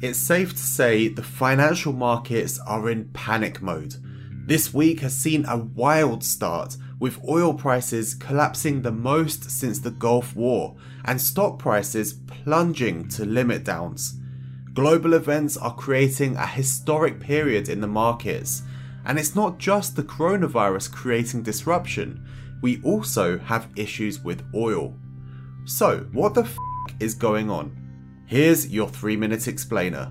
It's safe to say the financial markets are in panic mode. This week has seen a wild start, with oil prices collapsing the most since the Gulf War and stock prices plunging to limit downs. Global events are creating a historic period in the markets, and it's not just the coronavirus creating disruption, we also have issues with oil. So, what the f is going on? Here's your 3 minute explainer.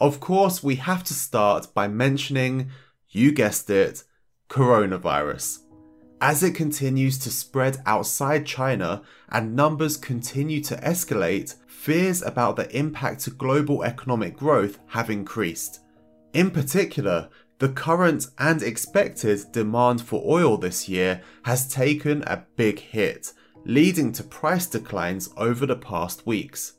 Of course, we have to start by mentioning, you guessed it, coronavirus. As it continues to spread outside China and numbers continue to escalate, fears about the impact to global economic growth have increased. In particular, the current and expected demand for oil this year has taken a big hit, leading to price declines over the past weeks.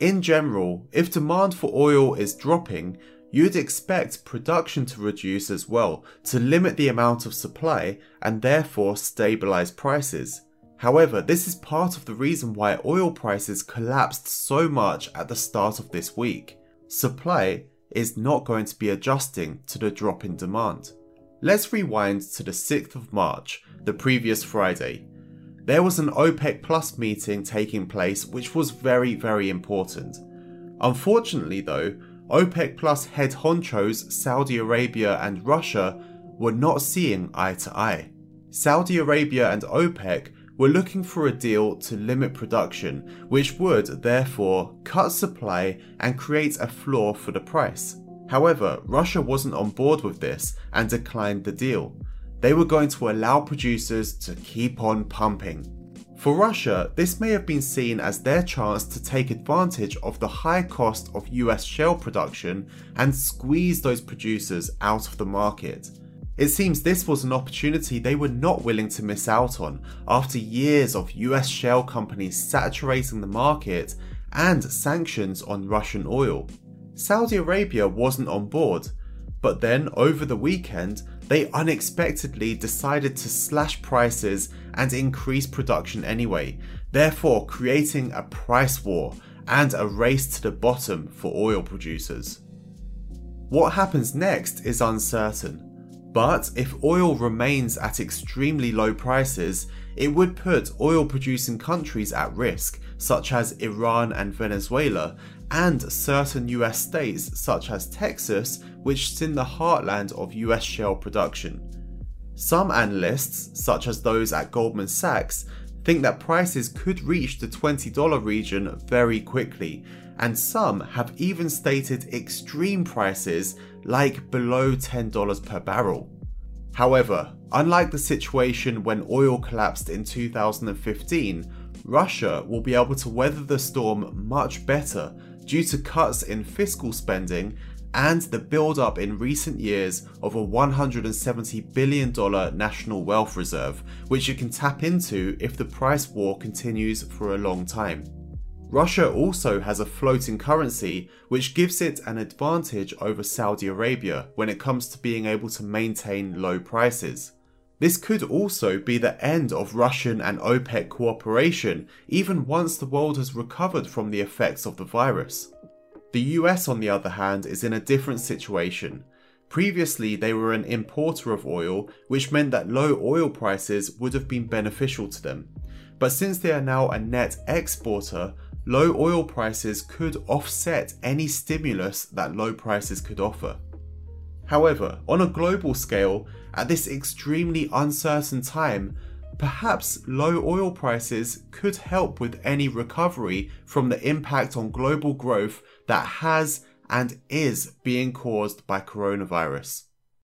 In general, if demand for oil is dropping, you'd expect production to reduce as well to limit the amount of supply and therefore stabilize prices. However, this is part of the reason why oil prices collapsed so much at the start of this week. Supply is not going to be adjusting to the drop in demand. Let's rewind to the 6th of March, the previous Friday, there was an OPEC Plus meeting taking place which was very, very important. Unfortunately, though, OPEC Plus head honchos Saudi Arabia and Russia were not seeing eye to eye. Saudi Arabia and OPEC were looking for a deal to limit production, which would therefore cut supply and create a floor for the price. However, Russia wasn't on board with this and declined the deal they were going to allow producers to keep on pumping. For Russia, this may have been seen as their chance to take advantage of the high cost of US shale production and squeeze those producers out of the market. It seems this was an opportunity they were not willing to miss out on after years of US shale companies saturating the market and sanctions on Russian oil. Saudi Arabia wasn't on board, but then over the weekend, they unexpectedly decided to slash prices and increase production anyway, therefore creating a price war and a race to the bottom for oil producers. What happens next is uncertain, but if oil remains at extremely low prices, it would put oil producing countries at risk, such as Iran and Venezuela, and certain US states such as Texas, which is in the heartland of US shale production. Some analysts, such as those at Goldman Sachs, think that prices could reach the $20 region very quickly, and some have even stated extreme prices like below $10 per barrel. However, unlike the situation when oil collapsed in 2015, Russia will be able to weather the storm much better due to cuts in fiscal spending and the build up in recent years of a $170 billion national wealth reserve, which it can tap into if the price war continues for a long time. Russia also has a floating currency, which gives it an advantage over Saudi Arabia when it comes to being able to maintain low prices. This could also be the end of Russian and OPEC cooperation, even once the world has recovered from the effects of the virus. The US, on the other hand, is in a different situation. Previously, they were an importer of oil, which meant that low oil prices would have been beneficial to them. But since they are now a net exporter, low oil prices could offset any stimulus that low prices could offer. However, on a global scale, at this extremely uncertain time, perhaps low oil prices could help with any recovery from the impact on global growth that has and is being caused by coronavirus.